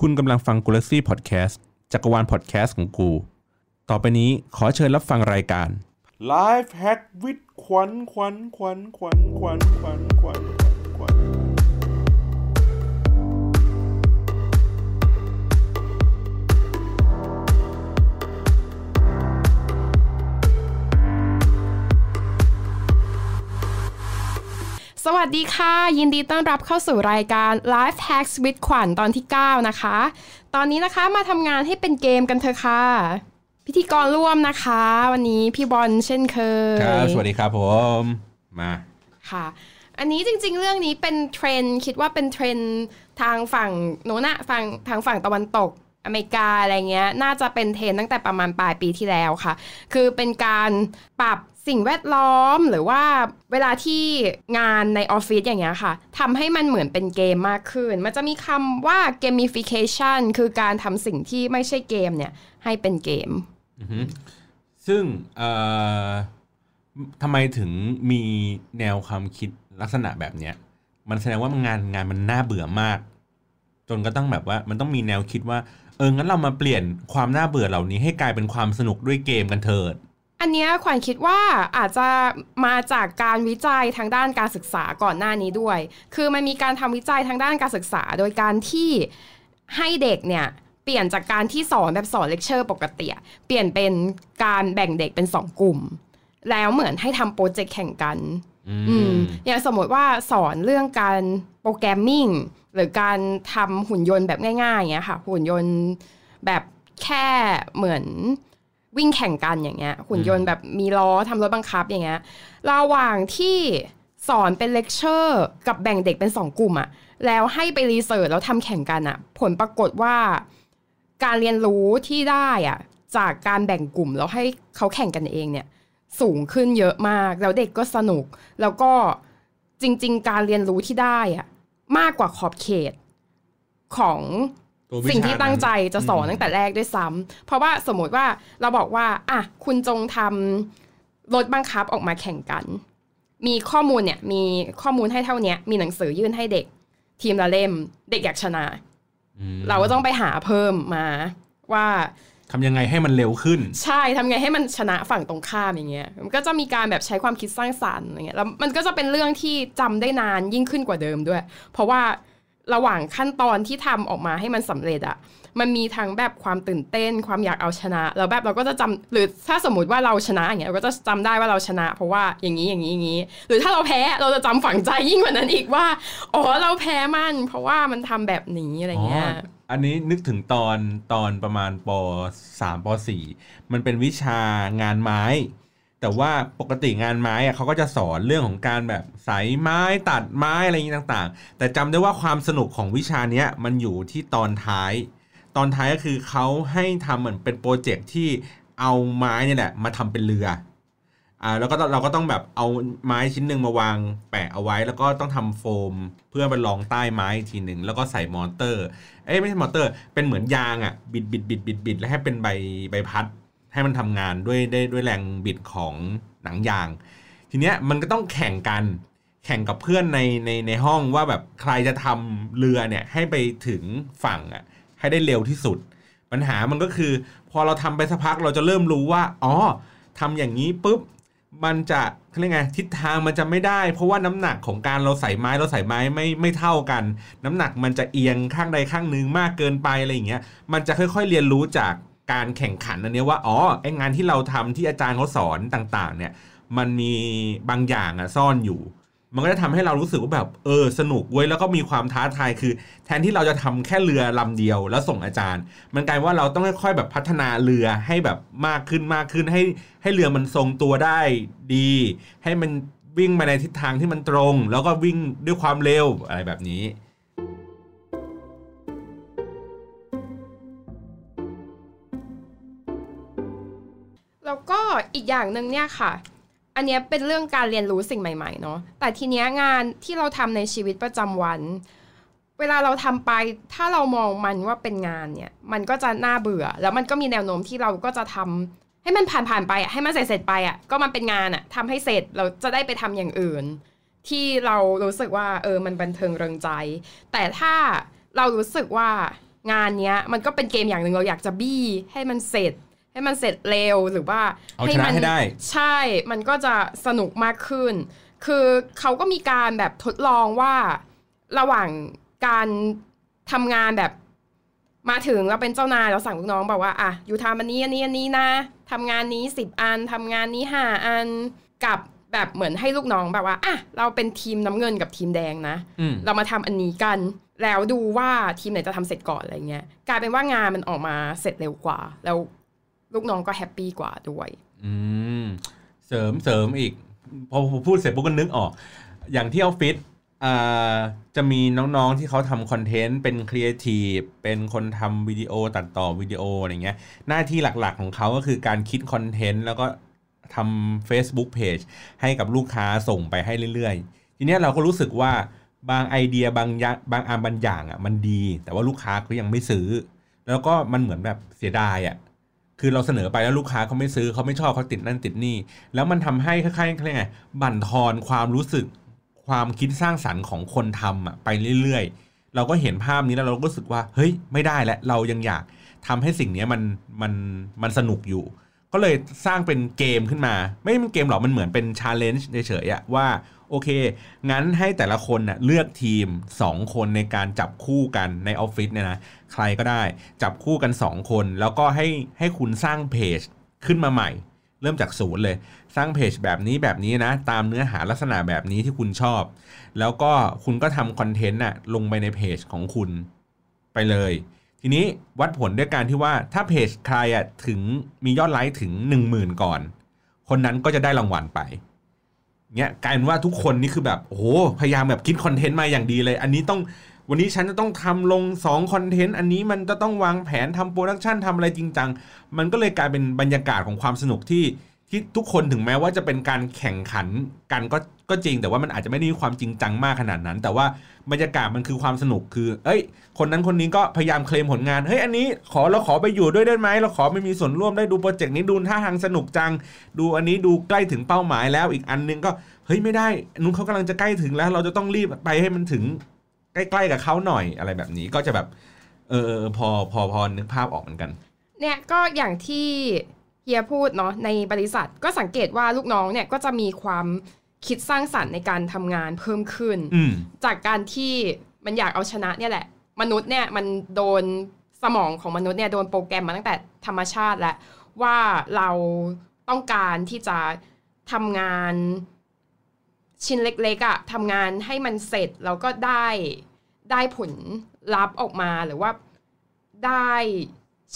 คุณกำลังฟังกูลาซี่พอดแคสต์จักรวาลพอดแคสต์ของกู ต่อไปนี้ขอเชิญรับฟังรายการ Life Hack with ขวัญขวัญขวัญขวัญขวัญขวัญขวัญขวัญ สวัสดีค่ะ ยินดีต้อนรับเข้าสู่รายการ Life Hacks with ขวัญตอนที่ 9 นะคะ ตอนนี้นะคะมาทำงานให้เป็นเกมกันเถอะค่ะ พิธีกรร่วมนะคะ วันนี้พี่บอลเช่นเคยครับสวัสดีครับผมมาค่ะ อันนี้จริงๆ เรื่องนี้เป็นเทรนด์คิดว่าเป็นเทรนด์ทางฝั่งโน้นอะฝั่งทางฝั่งตะวันตกอเมริกาอะไรเงี้ย น่าจะเป็นเทรนด์ตั้งแต่ประมาณปลายปีที่แล้วค่ะ คือเป็นการปรับ สิ่งแวดล้อมหรือว่าเวลาที่งานในออฟฟิศอย่างเงี้ยค่ะทำให้มันเหมือนเป็นเกมมากขึ้น มันจะมีคำว่า gamification คือการทำสิ่งที่ไม่ใช่เกมเนี่ยให้เป็นเกม ซึ่งทำไมถึงมีแนวความคิดลักษณะแบบเนี้ย มันแสดงว่างานงานมันน่าเบื่อมาก จนก็ต้องแบบว่ามันต้องมีแนวคิดว่า เอองั้นเรามาเปลี่ยนความน่าเบื่อเหล่านี้ให้กลายเป็นความสนุกด้วยเกมกันเถิด อันเนี้ยขวัญคิดว่าอาจจะมาจากการวิจัยทางด้านการศึกษาก่อนหน้านี้ด้วย คือมันมีการทำวิจัยทางด้านการศึกษา โดยการที่ให้เด็กเนี่ยเปลี่ยนจากการที่สอนแบบสอนเลคเชอร์ปกติอะเปลี่ยนเป็นการแบ่งเด็กเป็นสองกลุ่ม แล้วเหมือนให้ทำโปรเจกต์แข่งกันอืมอย่างสมมติว่าสอนเรื่องการ programmingหรือการทำหุ่นยนต์แบบง่ายๆอย่างเงี้ยค่ะ หุ่นยนต์แบบแค่เหมือน วิ่งแข่งกันอย่างเงี้ย หุ่นยนต์แบบมีล้อทำรถบังคับอย่างเงี้ยระหว่างที่สอนเป็นเลคเชอร์กับแบ่งเด็กเป็นสองกลุ่มอะแล้วให้ไป research แล้วทำแข่งกันอะผลปรากฏว่าการเรียนรู้ที่ได้อะจากการแบ่งกลุ่มแล้วให้เขาแข่งกันเองเนี่ย สูงขึ้นเยอะมาก แล้วเด็กก็สนุก แล้วก็จริง ๆ การเรียนรู้ที่ได้อะมากกว่าขอบเขตของตัววิชา สิ่งที่ตั้งใจจะสอนอืมตั้งแต่แรกด้วยซ้ำเพราะว่าสมมติว่าเราบอกว่าอะคุณจงทำรถบังคับออกมาแข่งกัน มีข้อมูลเนี่ยมีข้อมูลให้เท่าเนี้ยมีหนังสือยื่นให้เด็ก ทีมละเล่ม เด็กอยากชนะอืมเราก็ต้องไปหาเพิ่มมาว่าทำยังไงให้มันเร็วขึ้น ใช่ทำไงให้มันชนะฝั่งตรงข้ามอย่างเงี้ยมันก็จะมีการแบบใช้ความคิดสร้างสรรค์อะไรเงี้ยแล้วมันก็จะเป็นเรื่องที่จำได้นานยิ่งขึ้นกว่าเดิมด้วย เพราะว่า ระหว่างขั้นตอนที่ทำออกมาให้มันสำเร็จอะมันมีทั้งแบบความตื่นเต้น ความอยากเอาชนะแล้วแบบเราก็จะจำหรือถ้าสมมติว่าเราชนะอย่างเงี้ยเราก็จะจำได้ว่าเราชนะ เพราะว่าอย่างนี้อย่างนี้อย่างนี้ หรือถ้าเราแพ้เราจะจำฝังใจยิ่งกว่านั้นอีกว่าอ๋อเราแพ้มัน เพราะว่ามันทำแบบนี้อะไรเงี้ยอันนี้นึกถึงตอนตอนประมาณปสามปสี่มันเป็นวิชางานไม้ แต่ว่าปกติงานไม้อะเขาก็จะสอนเรื่องของการแบบใสไม้ตัดไม้อะไรอย่างนี้ต่างๆ แต่จำได้ว่าความสนุกของวิชาเนี้ยมันอยู่ที่ตอนท้าย ตอนท้ายก็คือเขาให้ทำเหมือนเป็นโปรเจกต์ที่เอาไม้เนี่ยแหละมาทำเป็นเรืออ่าแล้วก็เราก็ต้องแบบเอาไม้ชิ้นหนึ่งมาวางแปะเอาไว้ แล้วก็ต้องทำโฟม เพื่อไปรองใต้ไม้อีกทีหนึ่งแล้วก็ใส่มอเตอร์เอ้ยไม่ใช่มอเตอร์ เป็นเหมือนยางอะ่ะบิดบิดบิดบิดบิดแล้วให้เป็นใบใบพัด ให้มันทำงานด้วยได้ด้วยแรงบิดของหนังยาง ทีเนี้ยมันก็ต้องแข่งกันแข่งกับเพื่อนในในในห้องว่าแบบใครจะทำเรือเนี่ยให้ไปถึงฝั่งอะให้ได้เร็วที่สุด ปัญหามันก็คือ พอเราทำไปสักพักเราจะเริ่มรู้ว่าอ๋อทำอย่างนี้ปุ๊บมันจะเรียกไงทิศทางมันจะไม่ได้ เพราะว่าน้ำหนักของการเราใส่ไม้เราใส่ไม้ไม่ไม่เท่ากัน น้ำหนักมันจะเอียงข้างใดข้างหนึ่งมากเกินไปอะไรอย่างเงี้ยมันจะค่อยๆเรียนรู้จาก การแข่งขันอันนี้ว่าอ๋อไองานที่เราทำที่อาจารย์เขาสอนต่างๆ เนี่ย มันมีบางอย่างอะซ่อนอยู่ มันก็จะทำให้เรารู้สึกว่าแบบเออสนุกเว้ยแล้วก็มีความท้าทายคือ แทนที่เราจะทำแค่เรือลำเดียว แล้วส่งอาจารย์ มันกลายว่าเราต้องค่อยๆแบบพัฒนาเรือให้แบบมากขึ้นมากขึ้นให้ให้เรือมันทรงตัวได้ดี ให้มันวิ่งมาในทิศทางที่มันตรง แล้วก็วิ่งด้วยความเร็วอะไรแบบนี้ แล้วก็อีกอย่างหนึ่งเนี่ยค่ะ อันนี้เป็นเรื่องการเรียนรู้สิ่งใหม่ๆเนาะแต่ทีเนี้ยงานที่เราทำในชีวิตประจำวัน เวลาเราทำไปถ้าเรามองมันว่าเป็นงานเนี่ย มันก็จะน่าเบื่อ แล้วมันก็มีแนวโน้มที่เราก็จะทำให้มันผ่านๆไปอะให้มันเสร็จๆไปอะก็มันเป็นงานอะทำให้เสร็จเราจะได้ไปทำอย่างอื่น ที่เรารู้สึกว่าเออมันบันเทิงเริงใจ แต่ถ้าเรารู้สึกว่างานเนี้ยมันก็เป็นเกมอย่างหนึ่งเราอยากจะบี้ให้มันเสร็จ ให้มันเสร็จเร็วหรือว่าเอาชนะมัให้ได้ ใช่ มันก็จะสนุกมากขึ้น คือเขาก็มีการแบบทดลองว่าระหว่างการทำงานแบบมาถึงเราเป็นเจ้านายเราสั่งลูกน้องบอกว่าอะอยู่ทำอันนี้อันนี้อันนี้นะทำงานนี้สิบอันทำงานนี้ห้าอันกับแบบเหมือนให้ลูกน้องแบบว่าอะเราเป็นทีมน้ำเงินกับทีมแดงนะอืมเรามาทำอันนี้กัน แล้วดูว่าทีมไหนจะทำเสร็จก่อนอะไรเงี้ยกลายเป็นว่างานมันออกมาเสร็จเร็วกว่า แล้ว ลูกน้องก็แฮปปี้กว่าด้วย อืมเสริมเสริมอีก พอพูดเสร็จปุ๊บก็นึกออก อย่างที่ออฟฟิศจะมีน้องๆที่เขาทำคอนเทนต์เป็นครีเอทีฟเป็นคนทำวิดีโอตัดต่อวิดีโออะไรเงี้ย หน้าที่หลักๆของเขาก็คือการคิดคอนเทนต์แล้วก็ทำ Facebook Page ให้กับลูกค้าส่งไปให้เรื่อยๆ ทีเนี้ยเราก็รู้สึกว่าบางไอเดียบางยาบางอันบางอย่างอะมันดี แต่ว่าลูกค้าเขายังไม่ซื้อ แล้วก็มันเหมือนแบบเสียดายอะ คือเราเสนอไปแล้วลูกค้าเขาไม่ซื้อเขาไม่ชอบเขาติดนั่นติดนี่ แล้วมันทำให้คล้ายๆเรียกไงบั่นทอนความรู้สึกความคิดสร้างสรรค์ของคนทำอะไปเรื่อยๆ เราก็เห็นภาพนี้แล้วเราก็รู้สึกว่าเฮ้ยไม่ได้แล้วเรายังอยากทำให้สิ่งนี้มันมันมันสนุกอยู่ ก็เลยสร้างเป็นเกมขึ้นมา ไม่เป็นเกมหรอกมันเหมือนเป็นชาเลนจ์เฉยๆว่า โอเค งั้นให้แต่ละคนน่ะเลือกทีม 2 คนในการจับคู่กันในออฟฟิศเนี่ยนะใครก็ได้จับคู่กัน 2 คน แล้วก็ให้ให้คุณสร้างเพจขึ้นมาใหม่ เริ่มจากศูนย์เลย สร้างเพจแบบนี้แบบนี้นะ ตามเนื้อหาลักษณะแบบนี้ที่คุณชอบ แล้วก็คุณก็ทำคอนเทนต์น่ะลงไปในเพจของคุณไปเลย ทีนี้วัดผลด้วยการที่ว่าถ้าเพจใครอะถึงมียอดไลค์ถึง 1 0,000 ก่อน คนนั้นก็จะได้รางวัลไป เงี้ยกลายเป็นว่าทุกคนนี่คือแบบโอ้โหพยายามแบบคิดคอนเทนต์มาอย่างดีเลย อันนี้ต้องวันนี้ฉันจะต้องทำลง2คอนเทนต์อันนี้มันจะต้องวางแผนทำ production ทำอะไรจริงจัง มันก็เลยกลายเป็นบรรยากาศของความสนุกที่ ที่ทุกคนถึงแม้ว่าจะเป็นการแข่งขันกันก็ก็จริง แต่ว่ามันอาจจะไม่ได้มีความจริงจังมากขนาดนั้น แต่ว่าบรรยากาศมันคือความสนุกคือ เอ้ย คนนั้นคนนี้ก็พยายามเคลมผลงานเฮ้ยอันนี้ขอเราขอไปอยู่ด้วยได้ไหมเราขอไม่มีส่วนร่วมได้ดูโปรเจกต์นี้ดูท่าทางสนุกจัง ดูอันนี้ดูใกล้ถึงเป้าหมายแล้วอีกอันนึงก็เฮ้ยไม่ได้นุ้นเขากำลังจะใกล้ถึงแล้ว เราจะต้องรีบไปให้มันถึงใกล้ๆกับเขาหน่อยอะไรแบบนี้ก็จะแบบเออเออพอพอพอนึกภาพออกเหมือนกัน เนี่ยก็อย่างที่ เฮียพูดเนาะในบริษัทก็สังเกตว่าลูกน้องเนี่ยก็จะมีความคิดสร้างสรรค์ในการทำงานเพิ่มขึ้นอืมจากการที่มันอยากเอาชนะเนี่ยแหละ มนุษย์เนี่ยมันโดนสมองของมนุษย์เนี่ยโดนโปรแกรมมาตั้งแต่ธรรมชาติแล้วว่าเราต้องการที่จะทำงานชิ้นเล็กๆอะทำงานให้มันเสร็จแล้วก็ได้ได้ผลลัพธ์ออกมาหรือว่าได้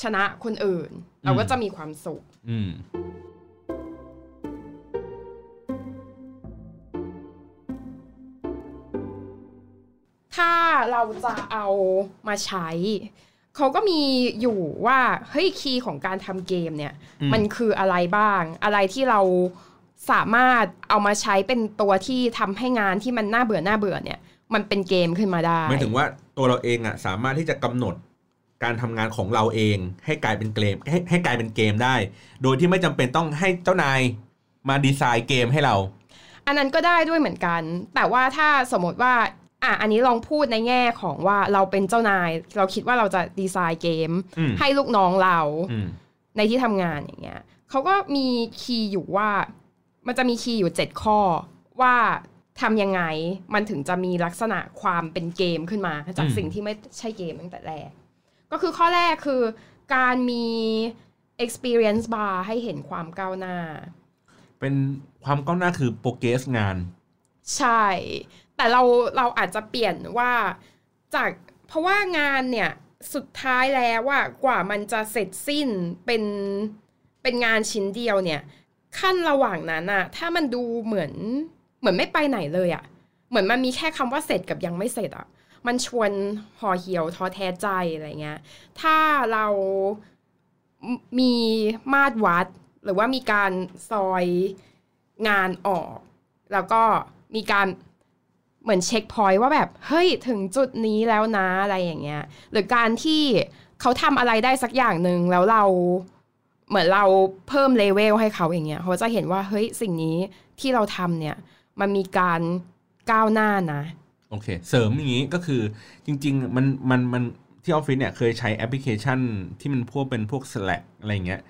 ชนะคนอื่น เราก็จะมีความสุข อืมถ้าเราจะเอามาใช้ เขาก็มีอยู่ว่าเฮ้ยคีย์ของการทำเกมเนี่ยอืมมันคืออะไรบ้าง อะไรที่เราสามารถเอามาใช้เป็นตัวที่ทำให้งานที่มันน่าเบื่อน่าเบื่อเนี่ย มันเป็นเกมขึ้นมาได้หมายถึงว่าตัวเราเองอะสามารถที่จะกำหนด การทำงานของเราเองให้กลายเป็นเกมให้ให้กลายเป็นเกมได้ โดยที่ไม่จำเป็นต้องให้เจ้านายมาดีไซน์เกมให้เรา อันนั้นก็ได้ด้วยเหมือนกัน แต่ว่าถ้าสมมติว่าอะอันนี้ลองพูดในแง่ของว่าเราเป็นเจ้านาย เราคิดว่าเราจะดีไซน์เกมอืมให้ลูกน้องเราอืมในที่ทำงานอย่างเงี้ยเขาก็มีคีย์อยู่ว่า มันจะมีคีย์อยู่7ข้อว่าทำยังไงมันถึงจะมีลักษณะความเป็นเกมขึ้นมา จากอืมสิ่งที่ไม่ใช่เกมตั้งแต่แรก ก็คือข้อแรกคือการมี experience bar ให้เห็นความก้าวหน้า เป็นความก้าวหน้าคือโปรเกรสงาน ใช่ แต่เราเราอาจจะเปลี่ยนว่าจากเพราะว่างานเนี่ยสุดท้ายแล้วว่ากว่ามันจะเสร็จสิ้นเป็นเป็นงานชิ้นเดียวเนี่ย ขั้นระหว่างนั้นอะถ้ามันดูเหมือนเหมือนไม่ไปไหนเลยอะเหมือนมันมีแค่คำว่าเสร็จกับยังไม่เสร็จอะ มันชวนห่อเหี่ยวท้อแท้ใจอะไรเงี้ย ถ้าเรามีมาตรวัด หรือว่ามีการซอยงานออก แล้วก็มีการเหมือนเช็คพอยต์ว่าแบบ เฮ้ยถึงจุดนี้แล้วนะอะไรอย่างเงี้ย หรือการที่เขาทำอะไรได้สักอย่างหนึ่งแล้วเราเหมือนเราเพิ่มเลเวลให้เขาอย่างเงี้ยเขาจะเห็นว่าเฮ้ยสิ่งนี้ที่เราทำเนี่ย มันมีการก้าวหน้านะ อเค เสริมอย่างนี้ก็คือจริง ๆ มันมันมันที่ออฟฟิศเนี่ยเคยใช้แอปพลิเคชันที่มันพวกเป็นพวก Slack อะไรเงี้ย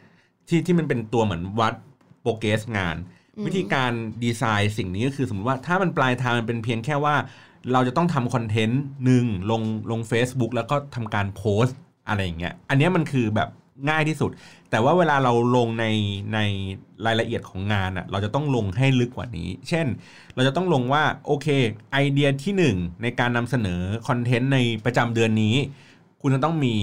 ที่ที่มันเป็นตัวเหมือนวัด progress งาน วิธีการดีไซน์สิ่งนี้ก็คือสมมติว่าถ้ามันปลายทางมันเป็นเพียงแค่ว่า เราจะต้องทำคอนเทนต์หนึ่งลงลง Facebook แล้วก็ทำการโพสต์อะไรอย่างเงี้ยอันเนี้ยมันคือแบบ ง่ายที่สุด แต่ว่าเวลาเราลงในในรายละเอียดของงานอะ่ะเราจะต้องลงให้ลึกกว่านี้ เช่น เราจะต้องลงว่าโอเคไอเดียที่หนึ่งในการนำเสนอคอนเทนต์ในประจำเดือนนี้ คุณจะต้องมี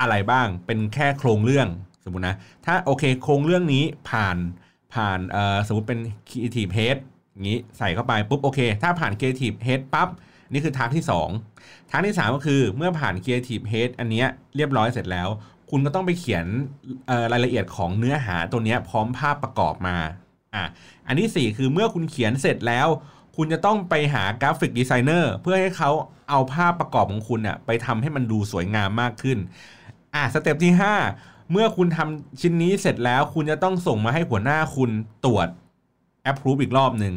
อะไรบ้างเป็นแค่โครงเรื่องสมมตินะ ถ้าโอเคโครงเรื่องนี้ผ่านผ่านเอ่อสมมติเป็น Creative Head อย่างนี้ใส่เข้าไปปุ๊บโอเค ถ้าผ่าน Creative Head ปั๊บนี่คือทางที่2ทางที่ 3 ก็คือเมื่อผ่าน Creative Head อันเนี้ยเรียบร้อยเสร็จแล้ว คุณก็ต้องไปเขียนรายละเอียดของเนื้อหาตัวนี้พร้อมภาพประกอบมาอะอันที่ 4 คือเมื่อคุณเขียนเสร็จแล้ว คุณจะต้องไปหา graphic designer เพื่อให้เขาเอาภาพประกอบของคุณอะไปทำให้มันดูสวยงามมากขึ้นอะ step ที่ 5 เมื่อคุณทำชิ้นนี้เสร็จแล้ว คุณจะต้องส่งมาให้หัวหน้าคุณตรวจ approve อีกรอบหนึ่ง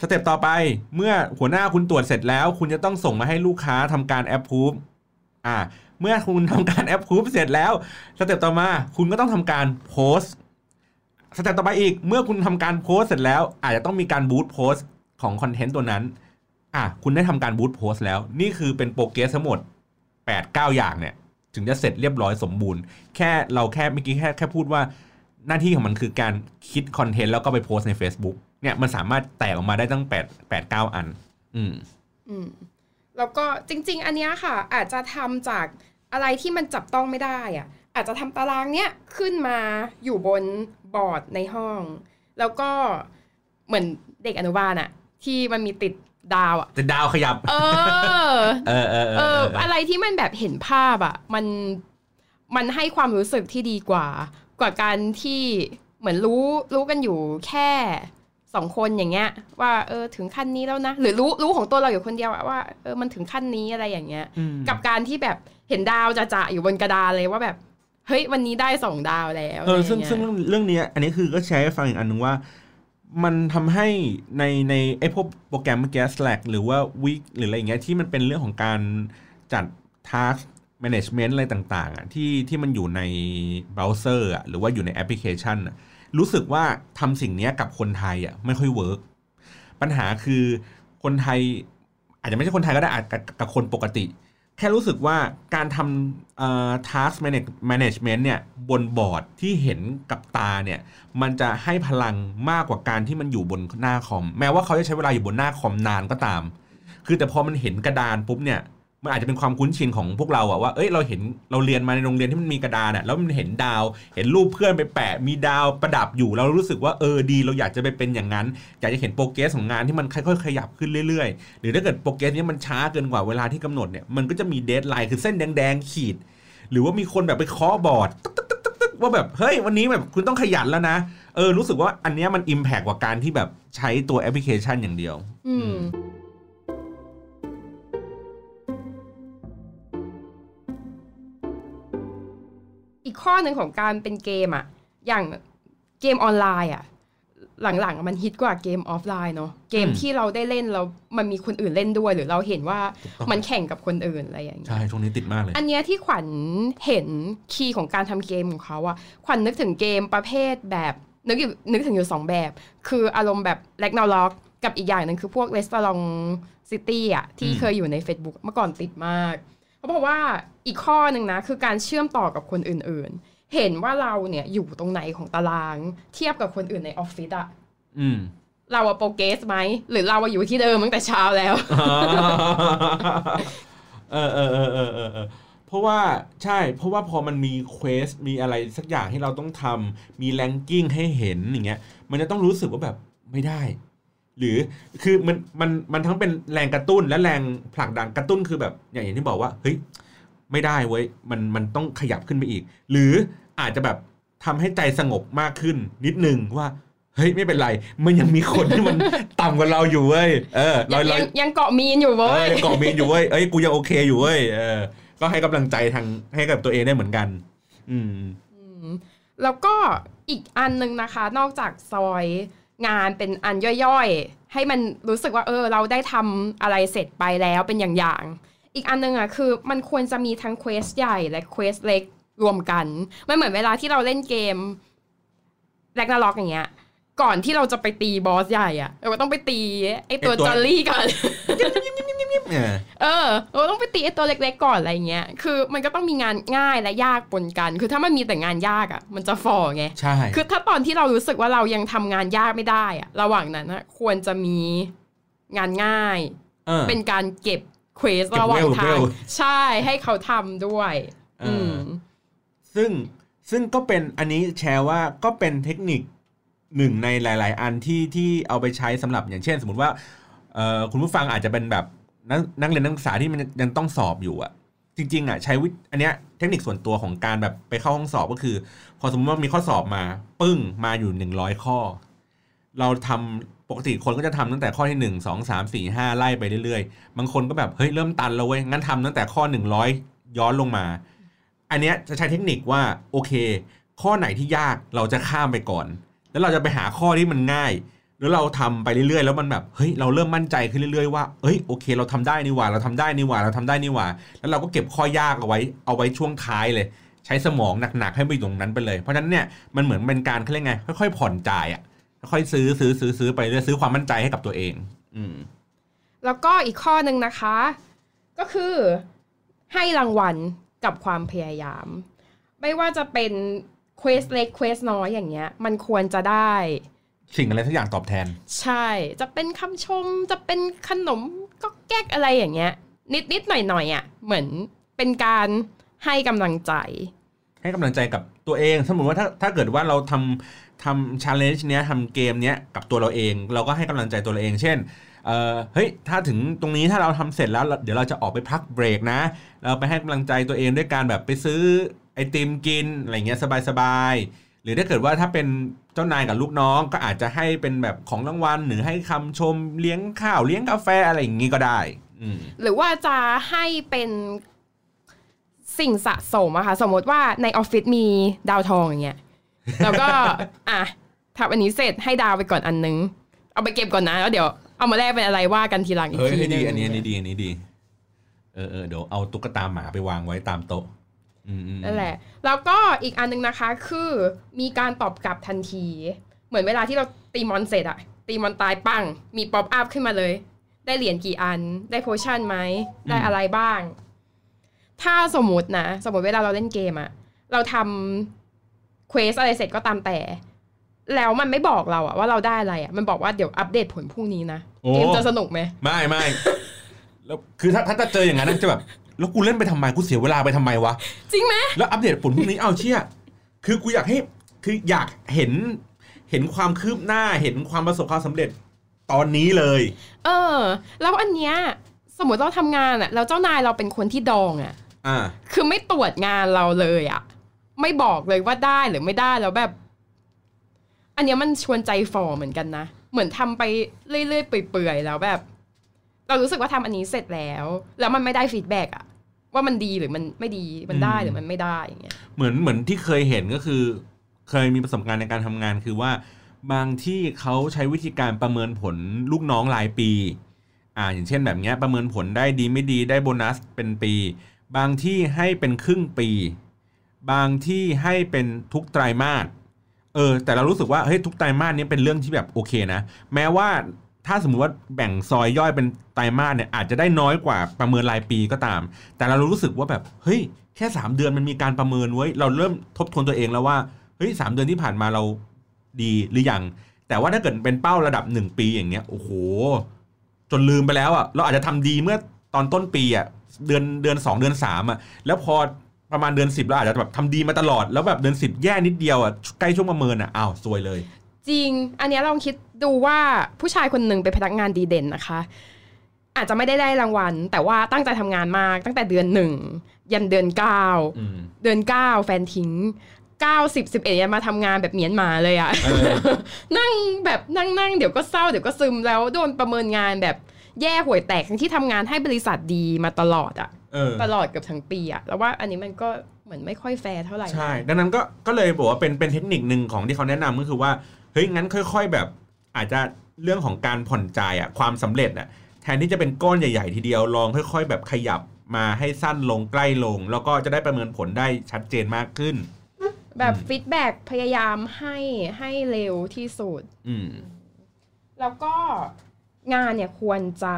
step ต่อไปเมื่อหัวหน้าคุณตรวจเสร็จแล้ว คุณจะต้องส่งมาให้ลูกค้าทำการ approve อะ เมื่อคุณทำการ approve เสร็จแล้วstep ต่อมาคุณก็ต้องทำการโพสต์ step ต่อไปอีก เมื่อคุณทำการโพสต์เสร็จแล้ว อาจจะต้องมีการ boost post ของคอนเทนต์ตัวนั้นอะคุณได้ทำการ boost post แล้ว นี่คือเป็น progress ทั้งหมด8 9 อย่างเนี่ย ถึงจะเสร็จเรียบร้อยสมบูรณ์ แค่เราแค่เมื่อกี้แค่แค่พูดว่าหน้าที่ของมันคือการคิดคอนเทนต์แล้วก็ไปโพสต์ใน Facebook เนี่ยมันสามารถแตกออกมาได้ตั้ง8 8 9 อัน อืมอืม แล้วก็จริง ๆ อันเนี้ยค่ะ อาจจะทำจากอะไรที่มันจับต้องไม่ได้อะอาจจะทำตารางเนี้ยขึ้นมาอยู่บนบอร์ดในห้อง แล้วก็เหมือนเด็กอนุบาลอะที่มันมีติดดาวอะจะดาวขยับ เออ เออเออเอเอออเอออะไรที่มันแบบเห็นภาพอะมันมันให้ความรู้สึกที่ดีกว่า กว่าการที่เหมือนรู้รู้กันอยู่แค่ สองคนอย่างเงี้ย ว่าเออถึงขั้นนี้แล้วนะ หรือรู้รู้ของตัวเราอยู่คนเดียวอะว่าเออมันถึงขั้นนี้อะไรอย่างเงี้ยอืมกับการที่แบบเห็นดาวจะจะๆอยู่บนกระดานเลยว่าแบบเฮ้ยวันนี้ได้สองดาวแล้วเออซึ่งะไรซึ่งย่าเยเรื่องเนี้ยอันนี้คือก็แชร์ให้ฟังอีกอันหนึงว่า มันทำให้ในในไอ้พวกโปรแกรมเมื่อกี้ Slack หรือว่า Wrike หรืออะไรอย่างเงี้ยที่มันเป็นเรื่องของการจัด task management อะไรต่าง ๆอะที่ที่มันอยู่ในเบราว์เซอร์อะหรือว่าอยู่ในแอปพลิเคชันอะ รู้สึกว่าทำสิ่งนี้กับคนไทยอะไม่ค่อย work ปัญหาคือคนไทย อาจจะไม่ใช่คนไทยก็ได้อาจกับคนปกติ แค่รู้สึกว่าการทำเอ่อ task management เนี่ยบนบอร์ดที่เห็นกับตาเนี่ยมันจะให้พลังมากกว่าการที่มันอยู่บนหน้าคอม แม้ว่าเขาจะใช้เวลาอยู่บนหน้าคอมนานก็ตาม คือแต่พอมันเห็นกระดานปุ๊บเนี่ย มันอาจจะเป็นความคุ้นชินของพวกเราอะว่า เอ้ย เราเห็น เราเรียนมาในโรงเรียนที่มันมีกระดานอะแล้วมันเห็นดาว เห็นรูปเพื่อนไปแปะ มีดาวประดับอยู่ เรารู้สึกว่า เออ ดี เราอยากจะไปเป็นอย่างนั้น อยากจะเห็น progress ของงานที่มันค่อยๆ ขยับขึ้นเรื่อยๆ หรือถ้าเกิด progress นี้มันช้าเกินกว่าเวลาที่กำหนดเนี่ย มันก็จะมี deadline คือเส้นแดงๆ ขีด หรือว่ามีคนแบบไปเคาะบอร์ดว่าแบบ เฮ้ย วันนี้แบบคุณต้องขยันแล้วนะ เออ รู้สึกว่าอันนี้มัน impact กว่าการที่แบบใช้ตัวแอปพลิเคชันอย่างเดียว อืม ข้อหนึ่งของการเป็นเกมอะอย่างเกมออนไลน์อะหลังๆอะมันฮิตกว่าเกมออฟไลน์เนาะเกมอืมที่เราได้เล่นแล้วมันมีคนอื่นเล่นด้วย หรือเราเห็นว่าถูกต้องมันแข่งกับคนอื่นอะไรอย่างเงี้ยใช่ช่วงนี้ติดมากเลย อันเนี้ยที่ขวัญเห็นคีย์ของการทำเกมของเขาอะขวัญนึกถึงเกมประเภทแบบนึกอยู่นึกถึงอยู่สองแบบ คืออารมณ์แบบแลกนาล็อกกับอีกอย่างหนึ่งคือพวก r e s t a u r a n t City อะที่อืมเคยอยู่ใน Facebook เมื่อก่อนติดมาก เขาบอกว่าอีกข้อหนึ่งนะคือการเชื่อมต่อกับคนอื่นๆ เห็นว่าเราเนี่ยอยู่ตรงไหนของตาราง เทียบกับคนอื่นในออฟฟิศอะอืมเราอะ progress ไหม หรือเราอะอยู่ที่เดิมตั้งแต่เช้าแล้วเออเออเออเออเออเออเพราะว่าใช่ เพราะว่าพอมันมี quest มีอะไรสักอย่างที่เราต้องทำมี ranking ให้เห็นอย่างเงี้ย มันจะต้องรู้สึกว่าแบบไม่ได้ หรือคือมันมันมันทั้งเป็นแรงกระตุ้นและแรงผลักดันกระตุ้นคือแบบอย่างอย่างที่บอกว่าเฮ้ยไม่ได้เว้ยมันมันต้องขยับขึ้นไปอีก หรืออาจจะแบบทำให้ใจสงบมากขึ้นนิดนึงว่าเฮ้ยไม่เป็นไรมันยังมีคนที่มันต่ำกว่าเราอยู่เว้ยเออเรายังเรายังยังเกาะมีนอยู่เอเว้อยยังเกาะมีนอยู่เว้ยเอ้ยกูยังโอเคอยู่เว้ยเออก็ให้กำลังใจทางให้กับตัวเองได้เหมือนกัน อืมอืมแล้วก็อีกอันหนึงนะคะ นอกจากซอย งานเป็นอันย่อยๆ ให้มันรู้สึกว่าเออ เราได้ทำอะไรเสร็จไปแล้วเป็นอย่างๆ อีกอันหนึงอะคือมันควรจะมีทั้ง quest ใหญ่และ quest เล็กรวมกันมันเหมือนเวลาที่เราเล่นเกม Ragnarok อย่างเงี้ย ก่อนที่เราจะไปตีบอสใหญ่อะเราก็ต้องไปตีไอตัวไอ้ตัวจอลลี่ก่อน เออเออ เราต้องไปตีไอตัวเล็กๆก่อนอะไรเงี้ย คือมันก็ต้องมีงานง่ายและยากปนกัน คือถ้ามันมีแต่งานยากอะ มันจะฝ่อไง ใช่ คือถ้าตอนที่เรารู้สึกว่าเรายังทำงานยากไม่ได้อะระหว่างนั้นนะควรจะมีงานง่ายเออเป็นการเก็บ quest เก็บระหว่างเวลทางเวลใช่ ให้เขาทำด้วยเอออือืม ซึ่งซึ่งก็เป็นอันนี้แชร์ว่าก็เป็นเทคนิคหนึ่งในหลาย ๆ อันที่ที่เอาไปใช้สำหรับอย่างเช่น สมมติว่าเอ่อคุณผู้ฟังอาจจะเป็นแบบ นักนักเรียนนักศึกษาที่มันยังต้องสอบอยู่อะจริงๆอะใช้วิอันเนี้ยเทคนิคส่วนตัวของการแบบไปเข้าห้องสอบก็คือ พอสมมติว่ามีข้อสอบมา ปึ้งมาอยู่หนึ่งร้อยข้อ เราทำปกติคนก็จะทำตั้งแต่ข้อที่หนึ่งสองสามสี่ห้าไล่ไปเรื่อยๆ บางคนก็แบบเฮ้ยเริ่มตันแล้วเว้ยงั้นทำตั้งแต่ข้อหนึ่งร้อยย้อนลงมา อันเนี้ยจะใช้เทคนิคว่าโอเค ข้อไหนที่ยากเราจะข้ามไปก่อน แล้วเราจะไปหาข้อที่มันง่าย แล้วเราทำไปเรื่อยๆ แล้วมันแบบเฮ้ยเราเริ่มมั่นใจขึ้นเรื่อยๆว่าเอ้ยโอเค เราทำได้นี่หว่า เราทำได้นี่หว่าเราทำได้นี่หว่า แล้วเราก็เก็บข้อยากเอาไว้เอาไว้ช่วงท้ายเลย ใช้สมองหนักๆให้ไปตรงนั้นไปเลย เพราะฉะนั้นเนี่ยมันเหมือนเป็นการเขาเรียกไงค่อยๆผ่อนจ่ายอะค่อยซื้อซื้อซื้อซื้อไปเรื่อยซื้อความมั่นใจให้กับตัวเอง อืม แล้วก็อีกข้อหนึ่งนะคะ ก็คือให้รางวัลกับความพยายาม ไม่ว่าจะเป็น quest เล็ก quest น้อยอย่างเงี้ย มันควรจะได้ สิ่งอะไรสักอย่างตอบแทน ใช่จะเป็นคำชมจะเป็นขนมก็แก๊กอะไรอย่างเงี้ย นิดนิดหน่อยหน่อยๆอะเหมือนเป็นการให้กำลังใจ ให้กำลังใจกับตัวเองสมมติว่าถ้าถ้าเกิดว่าเราทำทำชาเลนจ์เนี้ยทำเกมเนี้ยกับตัวเราเอง เราก็ให้กำลังใจตัวเราเอง เช่นเออเฮ้ยถ้าถึงตรงนี้ถ้าเราทำเสร็จแล้ว เดี๋ยวเราจะออกไปพักเบรกนะ เราไปให้กำลังใจตัวเองด้วยการแบบไปซื้อไอติมกินอะไรเงี้ยสบายๆหรือถ้าเกิดว่าถ้าเป็นเจ้านายกับลูกน้องก็อาจจะให้เป็นแบบของรางวัลหรือให้คำชมเลี้ยงข้าวเลี้ยงกาแฟอะไรอย่างงี้ก็ได้อืมหรือว่าจะให้เป็นสิ่งสะสมอะค่ะสมมติว่าในออฟฟิศมีดาวทองอย่างเงี้ยแล้วก็อะทำอันนี้เสร็จให้ดาวไปก่อนอันนึง เอาไปเก็บก่อนนะแล้วเดี๋ยวเอามาแลกเป็นอะไรว่ากันทีหลังอีกเฮ้ยทีให้นึดีงอันนี้อันนี้ดีอันนี้ดีเออเออเดี๋ยวเอาตุ๊กตาหมาไปวางไว้ตามโต๊ะอืมอืม นั่นแหละ แล้วก็อีกอันนึงนะคะ คือมีการตอบกลับทันที เหมือนเวลาที่เราตีมอนเสร็จอะตีมอนตายปังมี pop-up ขึ้นมาเลย ได้เหรียญกี่อัน ได้ potion ไหม ได้อะไรบ้าง ถ้าสมมตินะ สมมติเวลาเราเล่นเกมอะเราทำ quest อะไรเสร็จก็ตามแต่ แล้วมันไม่บอกเราอะว่าเราได้อะไรอะมันบอกว่าเดี๋ยวอัปเดตผลพรุ่งนี้นะโอ้เกมจะสนุกไหม ไม่ไม่แล้วคือถ้าถ้าจะเจออย่างนั้นนะจะแบบ แล้วกูเล่นไปทำไมกูเสียเวลาไปทำไมวะ จริงไหมแล้วอัปเดตผลพรุ่งนี้เอาเชี่ยคือกูอยากให้คืออยากเห็นเห็นความคืบหน้าเห็นความประสบความสำเร็จตอนนี้เลย เออ แล้วอันเนี้ยสมมติเราทำงานอะแล้วเจ้านายเราเป็นคนที่ดองอะอ่าคือไม่ตรวจงานเราเลยอะไม่บอกเลยว่าได้หรือไม่ได้แล้วแบบ อันเนี้ยมันชวนใจฝ่อเหมือนกันนะ เหมือนทำไปเรื่อยๆเปื่อยๆแล้วแบบ เรารู้สึกว่าทำอันนี้เสร็จแล้ว แล้วมันไม่ได้ฟีดแบ็กอะว่ามันดีหรือมันไม่ดีมันได้อืมหรือมันไม่ได้อย่างเงี้ยเหมือนเหมือนที่เคยเห็นก็คือ เคยมีประสบการณ์ในการทำงานคือว่า บางที่เขาใช้วิธีการประเมินผลลูกน้องรายปี อ่าอย่างเช่นแบบเนี้ยประเมินผลได้ดีไม่ดีได้โบนัสเป็นปี บางที่ให้เป็นครึ่งปี บางที่ให้เป็นทุกไตรมาสเออแต่เรารู้สึกว่าเฮ้ยทุกไตรมาสเนี้เป็นเรื่องที่แบบโอเคนะ แม้ว่า ถ้าสมมติว่าแบ่งซอยย่อยเป็นไตรมาสเนี่ยอาจจะได้น้อยกว่าประเมินรายปีก็ตาม แต่เรารู้สึกว่าแบบเฮ้ยแค่ 3 เดือนมันมีการประเมินไว้เราเริ่มทบทวนตัวเองแล้วว่าเฮ้ยสามเดือนที่ผ่านมาเราดีหรือยังแต่ว่าถ้าเกิดเป็นเป้าระดับ 1 ปีอย่างเงี้ยโอ้โห จนลืมไปแล้วอะเราอาจจะทำดีเมื่อตอนต้นปีอะเดือนเดือน 2 เดือน3อะแล้วพอประมาณเดือน 10เราอาจจะแบบทำดีมาตลอดแล้วแบบเดือน 10 แย่นิดเดียวอะใกล้ช่วงประเมินอะอ้าวซวยเลย จริง อันเนี้ยลองคิดดูว่าผู้ชายคนหนึ่งเป็นพนักงานดีเด่นนะคะ อาจจะไม่ได้ได้รางวัล แต่ว่าตั้งใจทำงานมากตั้งแต่เดือนหนึ่งยันเดือนเก้าอืมเดือนเก้าแฟนทิ้งเก้าสิบสิบเอ็ดยังมาทำงานแบบเหมียนหมาเลยอะเออนั่งแบบนั่งนั่งเดี๋ยวก็เศร้าเดี๋ยวก็ซึมแล้วโดนประเมินงานแบบแย่ห่วยแตกทั้งที่ทำงานให้บริษัทดีมาตลอดอะเออตลอดเกือบทั้งปีอะแล้วว่าอันนี้มันก็เหมือนไม่ค่อยแฟร์เท่าไหร่นะใช่ ดังนั้นก็ก็เลยบอกว่าเป็นเป็นเทคนิคหนึ่งของที่เขาแนะนำก็คือว่า เฮ้ยงั้นค่อย ๆ แบบอาจจะเรื่องของการผ่อนจ่ายอะความสำเร็จอะแทนที่จะเป็นก้อนใหญ่ ๆ ทีเดียวลองค่อย ๆ แบบขยับมาให้สั้นลงใกล้ลง แล้วก็จะได้ประเมินผลได้ชัดเจนมากขึ้น แบบฟีดแบ็กพยายามให้ให้เร็วที่สุดอืมแล้วก็งานเนี่ยควรจะ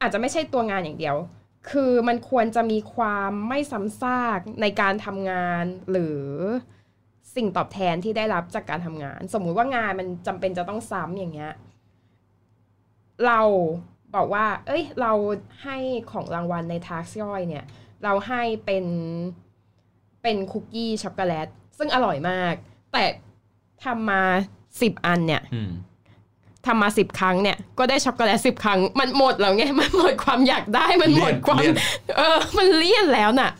อาจจะไม่ใช่ตัวงานอย่างเดียว คือมันควรจะมีความไม่ซ้ำซากในการทำงานหรือ สิ่งตอบแทนที่ได้รับจากการทำงาน สมมุติว่างานมันจำเป็นจะต้องซ้ำอย่างเงี้ย เราบอกว่า เอ้ย เราให้ของรางวัลใน task ย่อยเนี่ย เราให้เป็นเป็นคุกกี้ช็อกโกแลตซึ่งอร่อยมาก แต่ทำมาสิบอันเนี่ยอืมทำมาสิบครั้งเนี่ย ก็ได้ช็อกโกแลตสิบครั้ง มันหมดแล้วไง มันหมดความอยากได้ มันหมดความเลี่ยนเออ มันเลี่ยนแล้วน่ะ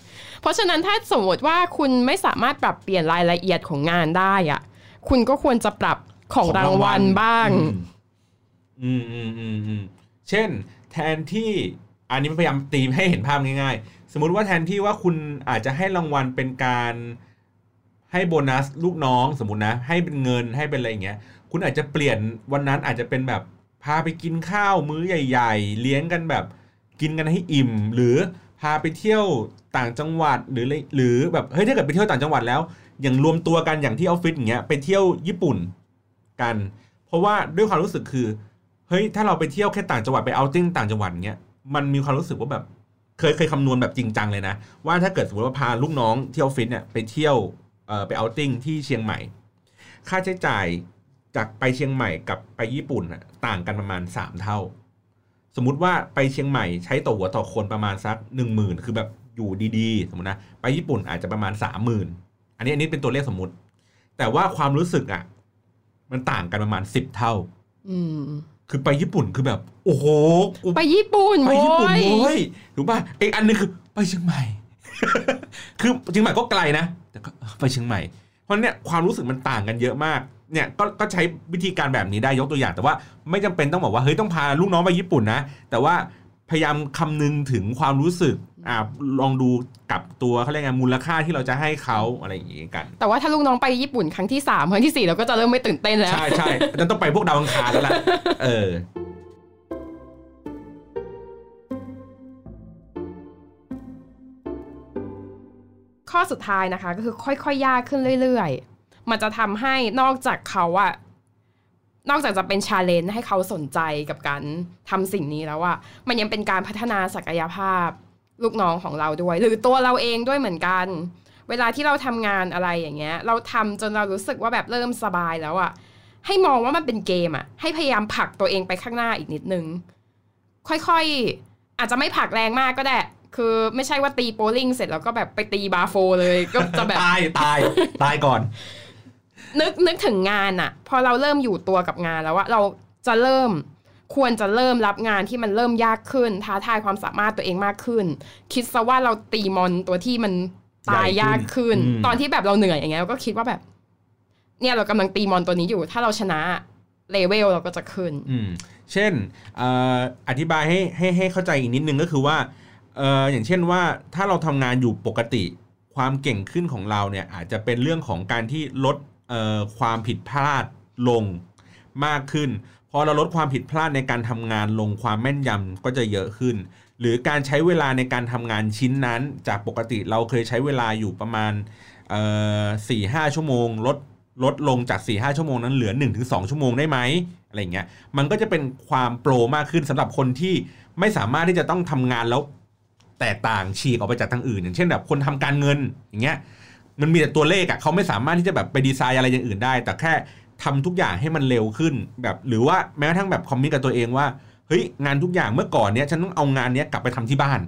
เพราะฉะนั้นถ้าสมมติว่าคุณไม่สามารถปรับเปลี่ยนรายละเอียดของงานได้อะคุณก็ควรจะปรับของรางวัลบ้าง อืมอืมอืมอืมเช่น แทนที่อันนี้พยายามตีให้เห็นภาพง่ายๆ สมมุติว่าแทนที่ว่าคุณอาจจะให้รางวัลเป็นการให้โบนัสลูกน้องสมมตินะ ให้เป็นเงินให้เป็นอะไรอย่างเงี้ย คุณอาจจะเปลี่ยนวันนั้นอาจจะเป็นแบบพาไปกินข้าวมื้อใหญ่ ๆ เลี้ยงกันแบบ กินกันให้อิ่ม หรือพาไปเที่ยว ต่างจังหวัดหรือหรือแบบเฮ้ยถ้าเกิดไปเที่ยวต่างจังหวัดแล้ว อย่างรวมตัวกันอย่างที่ออฟฟิศอย่างเงี้ยไปเที่ยวญี่ปุ่นกัน เพราะว่าด้วยความรู้สึกคือเฮ้ยถ้าเราไปเที่ยวแค่ต่างจังหวัดไป outing ต่างจังหวัดเงี้ยมันมีความรู้สึกว่าแบบเคยเคยคำนวณแบบจริงจังเลยนะ ว่าถ้าเกิดสมมติว่าพาลูกน้องที่ออฟฟิศเนี่ยไปเที่ยวเอ่อไป outing ที่เชียงใหม่ ค่าใช้จ่ายจากไปเชียงใหม่กับไปญี่ปุ่นต่างกันประมาณ 3 เท่า สมมุติว่าไปเชียงใหม่ใช้ต่อหัวต่อคนประมาณสัก 1 0,000 คือแบบ อยู่ดีๆ สมมตินะ ไปญี่ปุ่นอาจจะประมาณ30,000อันนี้อันนี้เป็นตัวเลขสมมุติ แต่ว่าความรู้สึกอะ มันต่างกันประมาณ10เท่า อืมคือไปญี่ปุ่นคือแบบ โอ้โหกูไปญี่ปุ่นไปญี่ปุ่นโว้โว้ยถูกป่ะอีกอันหนึงคือไปเชียงใหม่ คือเชียงใหม่ก็ไกลนะแต่ก็เออไปเชียงใหม่ เพราะเนี่ยความรู้สึกมันต่างกันเยอะมากเนี่ยก็ก็ใช้วิธีการแบบนี้ได้ยกตัวอย่าง แต่ว่าไม่จำเป็นต้องบอกว่าเฮ้ยต้องพาลูกน้องไปญี่ปุ่นนะ แต่ว่า พยายามคำนึงถึงความรู้สึกอ่าลองดูกับตัวเขาเรียกไงมูลค่าที่เราจะให้เขาอะไรอย่างงี้กัน แต่ว่าถ้าลูกน้องไปญี่ปุ่นครั้งที่สามครั้งที่สี่เราก็จะเริ่มไม่ตื่นเต้นแล้ว ใช่ใช่จะต้องไปพวกดาวอังคารแล้วล่ะเออข้อสุดท้ายนะคะก็คือค่อยๆยากขึ้นเรื่อย ๆ มันจะทำให้นอกจากเขาอะ นอกจากจะเป็นชาเลนจ์ให้เขาสนใจกับการทำสิ่งนี้แล้วอะมันยังเป็นการพัฒนาศักยภาพลูกน้องของเราด้วย หรือตัวเราเองด้วยเหมือนกัน เวลาที่เราทำงานอะไรอย่างเงี้ย เราทำจนเรารู้สึกว่าแบบเริ่มสบายแล้วอะให้มองว่ามันเป็นเกมอะให้พยายามผลักตัวเองไปข้างหน้าอีกนิดนึง ค่อยๆ อาจจะไม่ผลักแรงมากก็ได้ คือไม่ใช่ว่าตีโปลิ่งเสร็จแล้วก็แบบไปตีบาโฟเลย ก็จะแบบตายตายตายก่อน นึกนึกถึงงานอะพอเราเริ่มอยู่ตัวกับงานแล้วว่าเราจะเริ่มควรจะเริ่มรับงานที่มันเริ่มยากขึ้น ท้าทายความสามารถตัวเองมากขึ้น คิดซะว่าเราตีมอนตัวที่มันตายยากขึ้นใหญ่ขึ้นตอนที่แบบเราเหนื่อยอย่างเงี้ยเราก็คิดว่าแบบ เนี่ยเรากำลังตีมอนตัวนี้อยู่ ถ้าเราชนะเลเวลเราก็จะขึ้นอืมเช่นเอ่ออธิบายให้ให้ให้เข้าใจอีกนิดนึงก็คือว่าเอ่ออย่างเช่นว่าถ้าเราทำงานอยู่ปกติ ความเก่งขึ้นของเราเนี่ยอาจจะเป็นเรื่องของการที่ลดเอ่อ ความผิดพลาดลงมากขึ้น พอเราลดความผิดพลาดในการทำงานลงความแม่นยำก็จะเยอะขึ้น หรือการใช้เวลาในการทำงานชิ้นนั้น จากปกติเราเคยใช้เวลาอยู่ประมาณสี่ห้าชั่วโมง ลดลดลงจาก4ี่ห้าชั่วโมงนั้นเหลือ 1-2 ชั่วโมงได้ไหมอะไรเงี้ยมันก็จะเป็นความโปรมากขึ้นสำหรับคนที่ไม่สามารถที่จะต้องทำงานแล้วแตกต่างฉีกออกไปจากทางอื่น อย่างเช่นแบบคนทำการเงินอย่างเงี้ย มันมีแต่ตัวเลขอะเขาไม่สามารถที่จะแบบไปดีไซน์อะไรอย่างอื่นได้ แต่แค่ทำทุกอย่างให้มันเร็วขึ้นแบบหรือว่าแม้กระทั่งแบบคอมมิตกับตัวเองว่าเฮ้ยงานทุกอย่างเมื่อก่อนเนี้ยฉันต้องเอางานเนี้ยกลับไปทำที่บ้าน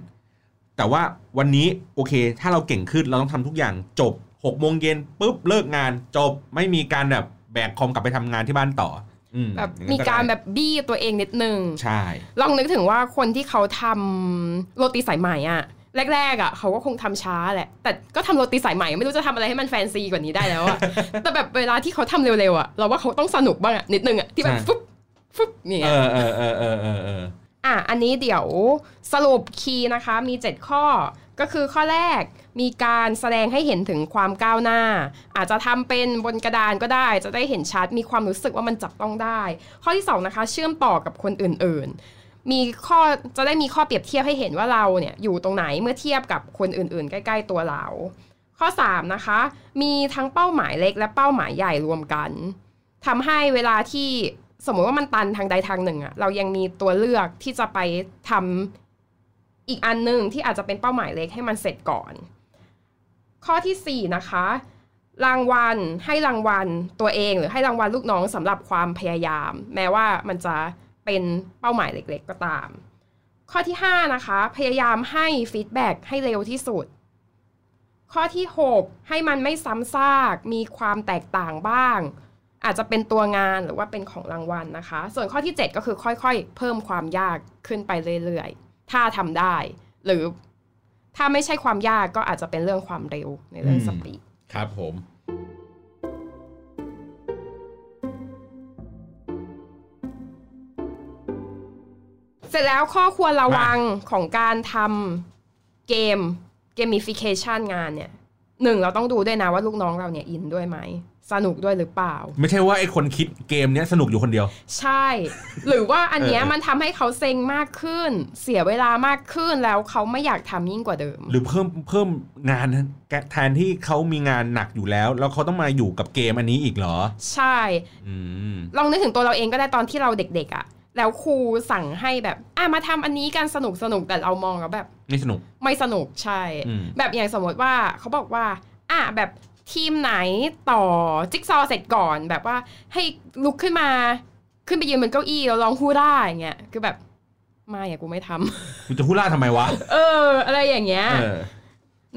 แต่ว่าวันนี้โอเค ถ้าเราเก่งขึ้นเราต้องทำทุกอย่างจบหกโมงเย็นปุ๊บเลิกงานจบไม่มีการแบบแบกคอมกลับไปทำงานที่บ้านต่ออืมแบบอย่งมีนั้นการได้แบบบี้ตัวเองนิดนึง ใช่ ลองนึกถึงว่าคนที่เขาทำโรตีสายไหมอะ แรกๆอะเขาก็คงทำช้าแหละ แต่ก็ทำโรตีสายไหมไม่รู้จะทำอะไรให้มันแฟนซีกว่านี้ได้แล้วอะแต่แบบเวลาที่เขาทำเร็วๆอะเราว่าเขาต้องสนุกบ้างอะนิดนึงอะที่แบบฟึบฟึบเนี่เอยอเออเออเออเออเอออะอันนี้เดี๋ยวสรุปคีย์นะคะมี 7 ข้อก็คือข้อแรกมีการแสดงให้เห็นถึงความก้าวหน้า อาจจะทำเป็นบนกระดานก็ได้ จะได้เห็นชัดมีความรู้สึกว่ามันจับต้องได้ ข้อที่2นะคะเชื่อมต่อกับคนอื่นๆ มีข้อจะได้มีข้อเปรียบเทียบให้เห็นว่าเราเนี่ยอยู่ตรงไหนเมื่อเทียบกับคนอื่นๆ ใกล้ ๆ ตัวเรา ข้อ 3 นะคะ มีทั้งเป้าหมายเล็กและเป้าหมายใหญ่รวมกันทำให้เวลาที่สมมติว่ามันตันทางใดทางหนึ่งอะเรายังมีตัวเลือกที่จะไปทำอีกอันหนึ่งที่อาจจะเป็นเป้าหมายเล็กให้มันเสร็จก่อน ข้อทีสี่4 นะคะ รางวัลให้รางวัลตัวเองหรือให้รางวัลลูกน้องสำหรับความพยายาม แม้ว่ามันจะ เป็นเป้าหมายเล็กๆ ก็ตาม ข้อที่ 5 นะคะ พยายามให้ feedback ให้เร็วที่สุด ข้อที่ 6 ให้มันไม่ซ้ำซาก มีความแตกต่างบ้าง อาจจะเป็นตัวงานหรือว่าเป็นของรางวัลนะคะ ส่วนข้อที่ 7 ก็คือค่อยๆ เพิ่มความยากขึ้นไปเรื่อยๆ ถ้าทำได้ หรือถ้าไม่ใช่ความยากก็อาจจะเป็นเรื่องความเร็วในเรื่องอืมสปีดครับผม เสร็จแล้วข้อควรระวังของการทำเกมเกม i ฟิเคชันงานเนี่ยหนึ่งเราต้องดูด้วยนะว่าลูกน้องเราเนี่ยอินด้วยไหม สนุกด้วยหรือเปล่า ไม่ใช่ว่าไอ้คนคิดเกมเนี้ยสนุกอยู่คนเดียว ใช่ หรือว่าอันเนี้ยเออมันทำให้เขาเซ็งมากขึ้น เสียเวลามากขึ้นแล้วเขาไม่อยากทำยิ่งกว่าเดิม หรือเพิ่มเพิ่มงานแทนที่เขามีงานหนักอยู่แล้ว แล้วเขาต้องมาอยู่กับเกมอันนี้อีกเหรอ ใช่อืมลองนึกถึงตัวเราเองก็ได้ตอนที่เราเด็กๆอะ่ะ แล้วครูสั่งให้แบบ อะมาทำอันนี้กันสนุกสนุกแต่เรามองแล้วแบบไม่สนุกไม่สนุกใช่อืมแบบอย่างสมมติว่าเขาบอกว่า อะแบบทีมไหนต่อจิ๊กซอว์เสร็จก่อนแบบว่าให้ลุกขึ้นมา ขึ้นไปยืนบนเก้าอี้แล้วร้องฮู้ได้อย่างเงี้ยคือแบบไม่อะกูไม่ทำคุณจะพูดล่าทำไมวะ เออ อะไรอย่างเงี้ยเออ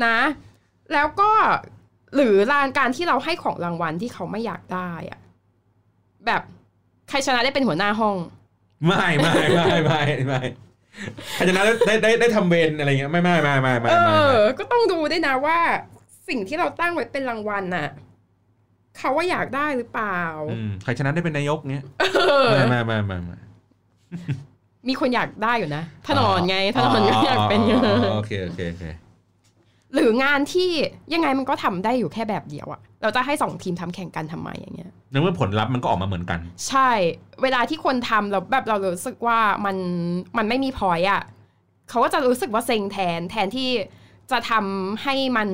นะ แล้วก็หรือรางการที่เราให้ของรางวัลที่เขาไม่อยากได้อะแบบใครชนะได้เป็นหัวหน้าห้อง ไม่ไม่ไม่ไม่ไม่ใครจะนะได้ได้ได้ได้ทำเวรอะไรเงี้ยไม่ไม่ไม่ไม่ไม่เอไม่อก็ต้องดูด้วยนะว่า สิ่งที่เราตั้งไว้เป็นรางวัลน่ะเขาว่าอยากได้หรือเปล่าอืมใครชนะได้เป็นนายกเงี้ยเออไม่ไม่ไม่ไม่ไม่มีคนอยากได้อยู่นะถนนไงถนนก็อยากเป็นอ๋อโอเคโอเคโอเค หรืองานที่ยังไงมันก็ทำได้อยู่แค่แบบเดียวอะเราจะให้สองทีมทำแข่งกันทำไมอย่างเงี้ยในเมื่อผลลัพธ์มันก็ออกมาเหมือนกัน ใช่ เวลาที่คนทำแล้วแบบเรารู้สึกว่ามันมันไม่มีพอยอะเขาก็จะรู้สึกว่าเซ็งแทนแทนที่จะทำให้มัน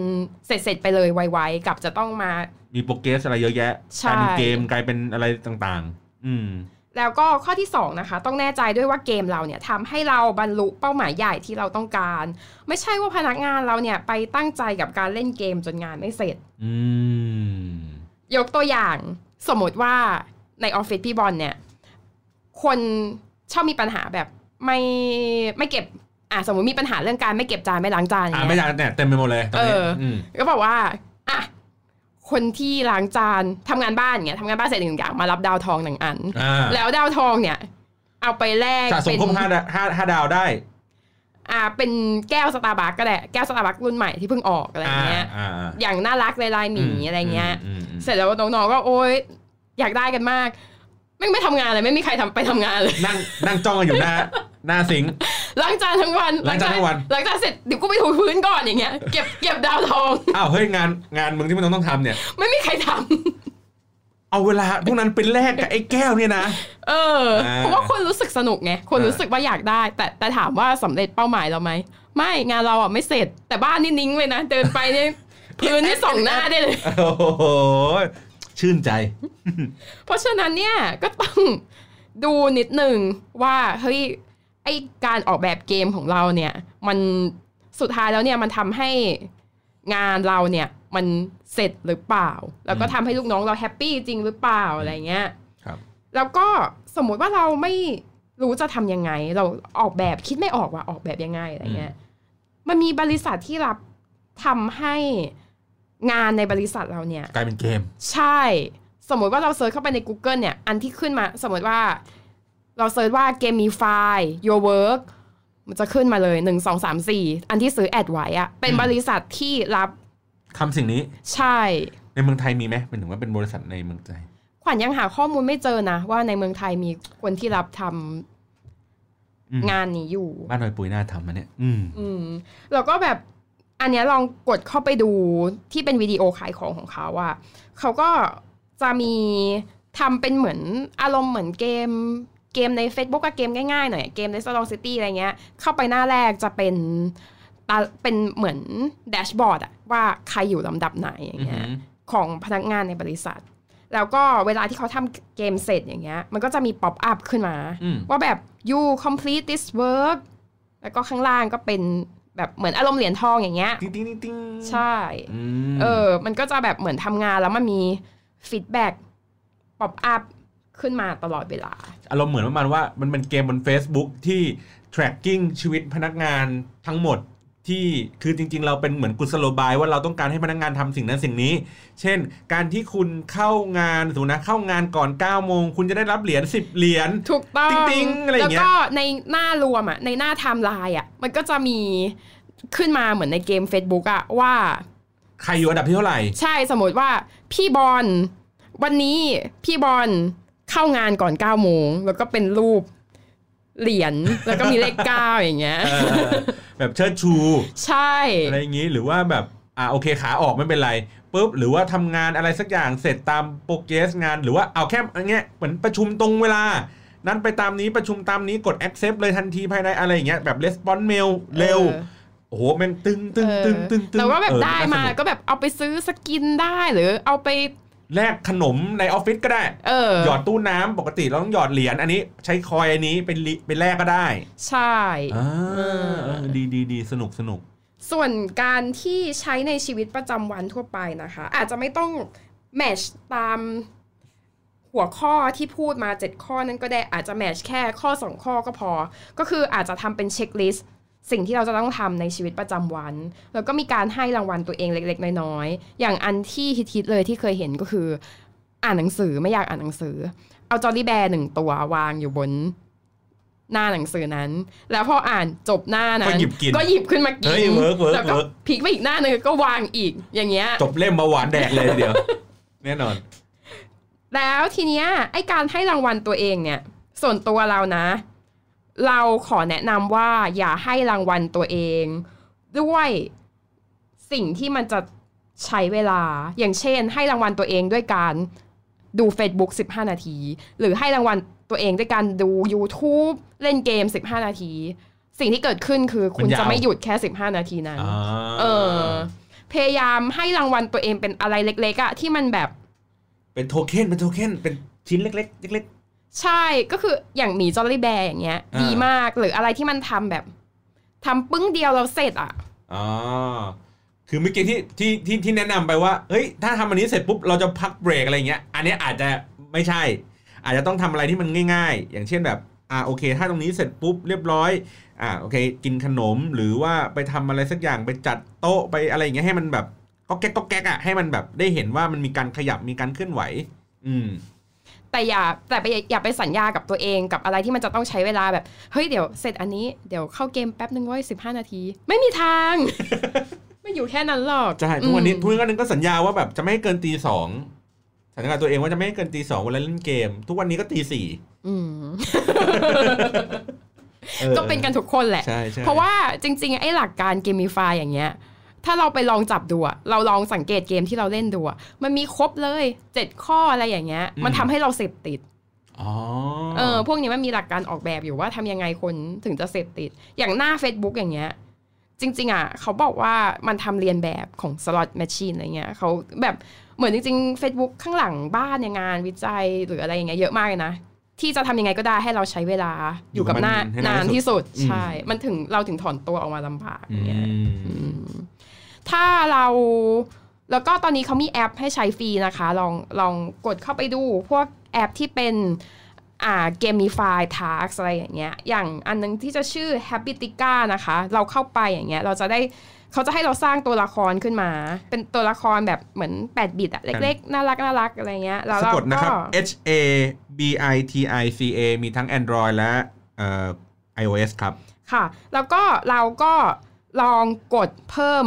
เสร็จๆไปเลยไวๆกับจะต้องมา มีโปรเกรสอะไรเยอะแยะใช่กลายเป็นเกมกลายเป็นอะไรต่าง ๆ อืม แล้วก็ข้อที่2นะคะต้องแน่ใจด้วยว่าเกมเราเนี่ยทำให้เราบรรลุเป้าหมายใหญ่ที่เราต้องการ ไม่ใช่ว่าพนักงานเราเนี่ยไปตั้งใจกับการเล่นเกมจนงานไม่เสร็จอืมยกตัวอย่างสมมติว่าในออฟฟิศพี่บอลเนี่ย คนชอบมีปัญหาแบบไม่ไม่เก็บอะสมมติมีปัญหาเรื่องการไม่เก็บจานไม่ล้างจานอย่าอ่างเงี้ไม่ยอยากเนี่ยเต็มไปหมดเลยตอนนี้เอออืมก็บอกว่าอะ คนที่ล้างจานทำงานบ้านเนี่ยทำงานบ้านเสร็จหนึ่งอย่างมารับดาวทองหนึ่งอันอ่าแล้วดาวทองเนี่ย เอาไปแลกสะสมเป็นครบห้าดาห้าห้าดาวได้ อ่า เป็นแก้วสตาร์บัคก็ได้แก้วสตาร์บัครุ่นใหม่ที่เพิ่งออกอะไรอย่างเงี้ยอ่าอ่าอย่างน่ารักลายลายหมีอะไรเงี้ยอืมอืมเสร็จแล้วน้องๆก็โอ๊ยอยากได้กันมากไม่ไม่ทำงานเลยไม่มีใครทำไปทำงานเลย นั่งนั่งจ้องกันอยู่หน้าหน้าสิงค์ ล้างจานทั้งวันล้างจานทั้งวันล้างจานเสร็จเดี๋ยวกูไปถูพื้นก่อนอย่างเงี้ยเก็บเก็บดาวทองอ้าวเฮ้ยงานงานมึงที่มึงต้องทำเนี่ย ไม่มีใครทำเอาเวลาพวกนั้นเป็นแลกกับไอ้แก้วเนี่ยนะ เอออ่าเพราะว่าคนรู้สึกสนุกไง คนอ่ารู้รู้สึกว่าอยากได้ แต่แต่ถามว่าสำเร็จเป้าหมายเราไหม ไม่ งานเราอะไม่เสร็จ แต่บ้านนี่นิ่งเลยนะ เดินไปเนี่ยพื้นนี่ส่องหน้าได้เลย โอ้โห ชื่นใจ เพราะฉะนั้นเนี่ยก็ต้องดูนิดหนึ่งว่าเฮ้ย ไอการออกแบบเกมของเราเนี่ย มันสุดท้ายแล้วเนี่ยมันทำให้งานเราเนี่ยมันเสร็จหรือเปล่า แล้วก็อืมทำให้ลูกน้องเราแฮปปี้จริงหรือเปล่าอะไรเงี้ยครับ แล้วก็สมมุติว่าเราไม่รู้จะทำยังไง เราออกแบบคิดไม่ออกว่าออกแบบยังไงอะไรเงี้ย มันมีบริษัทที่รับทำให้งานในบริษัทเราเนี่ย กลายเป็นเกม ใช่ สมมติว่าเรา search เข้าไปใน Google เนี่ย อันที่ขึ้นมา สมมติว่า เรา search ว่า Gamify Your Work มันจะขึ้นมาเลย 1 2 3 4 อันที่ซื้อ ad ไว้อะเป็นอืมบริษัทที่รับทำสิ่งนี้ ใช่ ในเมืองไทยมีไหมเป็นถึงว่าเป็นบริษัทในเมืองไทย ขวัญยังหาข้อมูลไม่เจอนะ ว่าในเมืองไทยมีคนที่รับทอืมำงานนี้อยู่ บ้านหน่อยปุ๋ยน่าทำมันเนี่ย อืม อืม แล้วก็แบบอันเนี้ยลองกดเข้าไปดูที่เป็นวิดีโอขายของของเขาอะเขาก็จะมีทำเป็นเหมือนอารมณ์เหมือนเกม เกมใน Facebook กับเกมง่ายๆหน่อยเกมใน s t o r e City อะไรเงี้ย เข้าไปหน้าแรกจะเป็นตาเป็นเหมือนแดชบอร์ดอะว่าใครอยู่ลำดับไหนอย่างเงี้ยของพนักงานในบริษัท แล้วก็เวลาที่เขาทำเกมเสร็จอย่างเงี้ย มันก็จะมี pop-up ขึ้นมาอืมว่าแบบ you complete this work แล้วก็ข้างล่างก็เป็นแบบเหมือนอารมณ์เหรียญทองอย่างเงี้ย ติ๊งติ๊งติ๊งติ๊งใช่อืมเออ มันก็จะแบบเหมือนทำงานแล้วมันมี feedback pop-up ขึ้นมาตลอดเวลา อารมณ์เหมือนประมาณว่ามันเป็นเกมบน Facebook ที่ tracking ชีวิตพนักงานทั้งหมดที่คือจริง ๆ เราเป็นเหมือนกุศโลบายว่าเราต้องการให้พนักงานทำสิ่งนั้นสิ่งนี้ เช่น การที่คุณเข้างานสมมตินะเข้างานก่อน9โมงคุณจะได้รับเหรียญ10 เหรียญถูกต้องติ๊งๆอะไรอย่างเงี้ยแล้วก็ในหน้ารวมอะในหน้าไทม์ไลน์อะมันก็จะมีขึ้นมาเหมือนในเกม Facebook อะว่า ใครอยู่อันดับที่เท่าไหร่ ใช่สมมติว่าพี่บอลวันนี้พี่บอล เข้างานก่อน9ก้าโมงแล้วก็เป็นรูปเหรียญแล้วก็มีเลขเก้าอย่างเงี้ยเออแบบเชิดชู ใช่อะไรอย่างนี้หรือว่าแบบอ่าโอเคขาออกไม่เป็นไรปุ๊บหรือว่าทำงานอะไรสักอย่างเสร็จตาม progress งานหรือว่าเอาแค่อันเงี้ยเหมือนประชุมตรงเวลา นั้นไปตามนี้ประชุมตามนี้กด accept เลยทันทีภายในอะไรอย่างเงี้ยแบบ response mail เร็วออโอ้โหแม่งตึงตึงเออตึงตึงตึงแต่ว่าแบบเออได้มาน่สนุกก็แบบเอาไปซื้อ skin ได้หรือเอาไป แลกขนมในออฟฟิศก็ได้ เออ หยอดตู้น้ำปกติเราต้องหยอดเหรียญอันนี้ ใช้คอยอันนี้เป็นลิเป็นแลกก็ได้ใช่ อ่าเออ เออดีดีดีสนุกสนุก ส่วนการที่ใช้ในชีวิตประจำวันทั่วไปนะคะ อาจจะไม่ต้องแมชตามหัวข้อที่พูดมา 7 ข้อนั้นก็ได้อาจจะแมชแค่ข้อ 2 ข้อก็พอ ก็คืออาจจะทำเป็นเช็คลิสต์ สิ่งที่เราจะต้องทำในชีวิตประจำวัน แล้วก็มีการให้รางวัลตัวเองเล็ก ๆ น้อยๆอย่างอันที่ฮิตๆเลยที่เคยเห็นก็คือ อ่านหนังสือไม่อยากอ่านหนังสือ เอา Jolly Bear หนึ่งตัววางอยู่บนหน้าหนังสือนั้น แล้วพออ่านจบหน้านั้นก็หยิบกินก็หยิบขึ้นมากินเฮ้ย work work แล้วก็ work พลิกไปอีกหน้าหนึ่งก็วางอีกอย่างเงี้ย จบเล่มมาหวานแดกเลยทีเดียว แน่นอน แล้วทีเนี้ยไอ้การให้รางวัลตัวเองเนี่ย ส่วนตัวเรานะ เราขอแนะนำว่าอย่าให้รางวัลตัวเอง ด้วยสิ่งที่มันจะใช้เวลา อย่างเช่น ให้รางวัลตัวเองด้วยการดู Facebook 15 นาที หรือให้รางวัลตัวเองด้วยการดู YouTube เล่นเกม 15 นาที สิ่งที่เกิดขึ้นคือคุณมันยาวจะไม่หยุดแค่ 15 นาทีนั้นอ่าเออพยายามให้รางวัลตัวเองเป็นอะไรเล็ก ๆอะที่มันแบบ เป็นโทเค็นเป็นโทเค็นเป็นชิ้นเล็กๆเล็ก ใช่ก็คืออย่างหมี Jolly Bear อย่างเงี้ยอ่าดีมากหรืออะไรที่มันทำแบบทำปึ้งเดียวเราเสร็จอะๆอ๋อคือเมื่อกี้ที่ที่ที่ที่แนะนำไปว่าเฮ้ยถ้าทำอันนี้เสร็จปุ๊บเราจะพักเบรกอะไรเงี้ย อันเนี้ยอาจจะไม่ใช่ อาจจะต้องทำอะไรที่มันง่าย ๆ อย่างเช่นแบบอ่าโอเค ถ้าตรงนี้เสร็จปุ๊บเรียบร้อย อ่าโอเค กินขนมหรือว่าไปทำอะไรสักอย่างไปจัดโต๊ะไปอะไรอย่างเงี้ยให้มันแบบก็แก๊กก็แก๊กอะให้มันแบบได้เห็นว่ามันมีการขยับมีการเคลื่อนไหว อืม แต่อย่าแต่ไปอย่าไปสัญญากับตัวเองกับอะไรที่มันจะต้องใช้เวลาแบบเฮ้ยเดี๋ยวเสร็จอันนี้เดี๋ยวเข้าเกมแป๊บนึงไว้สิบห้านาที ไม่มีทาง ไม่อยู่แค่นั้นหรอกใช่ทุกวันนี้อืมทุกวันนึงก็สัญญาว่าแบบจะไม่ให้เกินตีสองสัญญากับตัวเองว่าจะไม่ให้เกินตีสองเวลาเล่นเกม ทุกวันนี้ก็ตีสี่อืมออก็เป็นกันทุกคนแหละใช่ใช่เพราะว่าจริง ๆ ไอ้หลักการเกม i ฟายอย่างเงี้ย ถ้าเราไปลองจับดูอะเราลองสังเกตเกมที่เราเล่นดูอะมันมีครบเลยเจ็ดข้ออะไรอย่างเงี้ย มันทำให้เราเสพติดอ๋อเออพวกนี้มันมีหลักการออกแบบอยู่ว่าทำยังไงคนถึงจะเสพติด อย่างหน้า Facebook อย่างเงี้ย จริง ๆ อะ เขาบอกว่ามันทำเรียนแบบของสล็อตแมชชีนอะไรเงี้ยเขาแบบเหมือนจริง ๆ Facebook ข้างหลังบ้านเนี่ยงานวิจัยหรืออะไรอย่างเงี้ยเยอะมากเลยนะที่จะทำยังไงก็ได้ให้เราใช้เวลาอยู่กับหน้าให้นานที่สุดอืมใช่ มันถึงเราถึงถอนตัวออกมาลำบากอือย่างเงี้ยมอืม ถ้าเราแล้วก็ตอนนี้เขามีแอปให้ใช้ฟรีนะคะ ลองลองกดเข้าไปดู พวกแอปที่เป็นอ่า gamify task อะไรอย่างเงี้ย อย่างอันนึงที่จะชื่อ habitica นะคะ เราเข้าไปอย่างเงี้ย เราจะได้เขาจะให้เราสร้างตัวละครขึ้นมา เป็นตัวละครแบบเหมือน8บิตอะเล็กๆ น่ารักน่ารักอะไรเงี้ยแล้วสะเรากดนะครับก็ H A B I T I C A มีทั้ง Android และเอ่อ iOS ครับ ค่ะ แล้วก็เราก็ลองกดเพิ่ม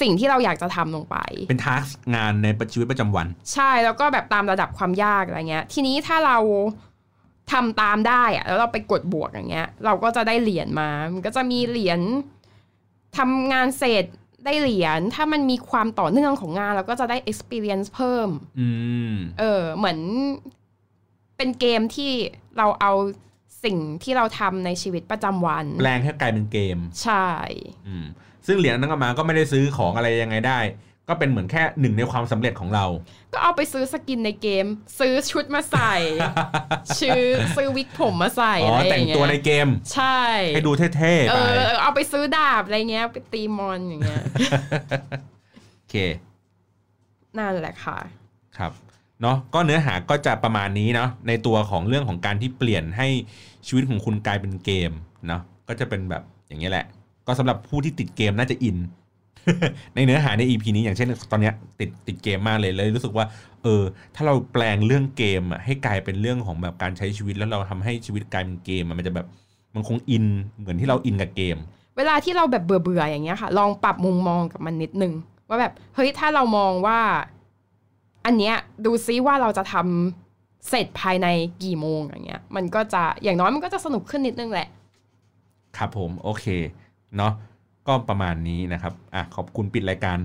สิ่งที่เราอยากจะทำลงไป เป็นทาร์กงานในชีวิตประจำวัน ใช่แล้วก็แบบตามระดับความยากอะไรเงี้ย ทีนี้ถ้าเราทำตามได้อะแล้วเราไปกดบวกอย่างเงี้ย เราก็จะได้เหรียญมา มันก็จะมีเหรียญทำงานเสร็จได้เหรียญถ้ามันมีความต่อเนื่องของงานเราก็จะได้ experience เพิ่มอืมเออ เหมือนเป็นเกมที่เราเอาสิ่งที่เราทำในชีวิตประจำวัน แปลงให้กลายเป็นเกม ใช่ อืม ซึ่งเหรียญนั้นก็มาก็ไม่ได้ซื้อของอะไรยังไงได้ ก็เป็นเหมือนแค่หนึ่งในความสำเร็จของเรา ก็เอาไปซื้อสกินในเกม ซื้อชุดมาใส่ ชื่อซื้อวิกผมมาใส่อ๋ออะไรอแต่งย่างเงี้ตัวในยเกม ใช่ให้ดูเท่ๆเอไปอเอาไปซื้อดาบอะไรเงี้ยไปตีมอนอย่างเงี้ยโอเค นั่นแหละค่ะ ครับเนาะก็เนื้อหาก็จะประมาณนี้เนาะในตัวของเรื่องของการที่เปลี่ยนให้ชีวิตของคุณกลายเป็นเกมเนาะก็จะเป็นแบบอย่างนี้ยแหละ ก็สำหรับผู้ที่ติดเกมน่าจะอิน ในเนื้อหาใน EP นี้อย่างเช่นตอนเนี้ยติดติดเกมมากเลยเลยรู้สึกว่า เออ ถ้าเราแปลงเรื่องเกมอะให้กลายเป็นเรื่องของแบบการใช้ชีวิตแล้วเราทำให้ชีวิตกลายเป็นเกมอะมันจะแบบมันคงอินเหมือนที่เราอินกับเกม เวลาที่เราแบบเบื่อๆอย่างเงี้ยค่ะ ลองปรับมุมมองกับมันนิดนึง ว่าแบบเฮ้ยถ้าเรามองว่า อันเนี้ยดูซิว่าเราจะทำเสร็จภายในกี่โมงอย่างเงี้ย มันก็จะอย่างน้อยมันก็จะสนุกขึ้นนิดนึงแหละ ครับผม โอเค เนาะก็ประมาณนี้นะครับอะขอบคุณปิดรายการ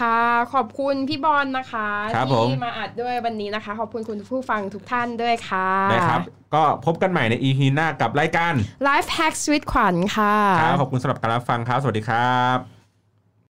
ค่ะขอบคุณพี่บอลนะคะครับผมที่มาอัดด้วยวันนี้นะคะ ขอบคุณคุณผู้ฟังทุกท่านด้วยค่ะนะครับก็พบกันใหม่ใน EP หน้ากับรายการ Life Hack ชีวิตขวัญค่ะครับขอบคุณสำหรับการรับฟังครับ สวัสดีครับ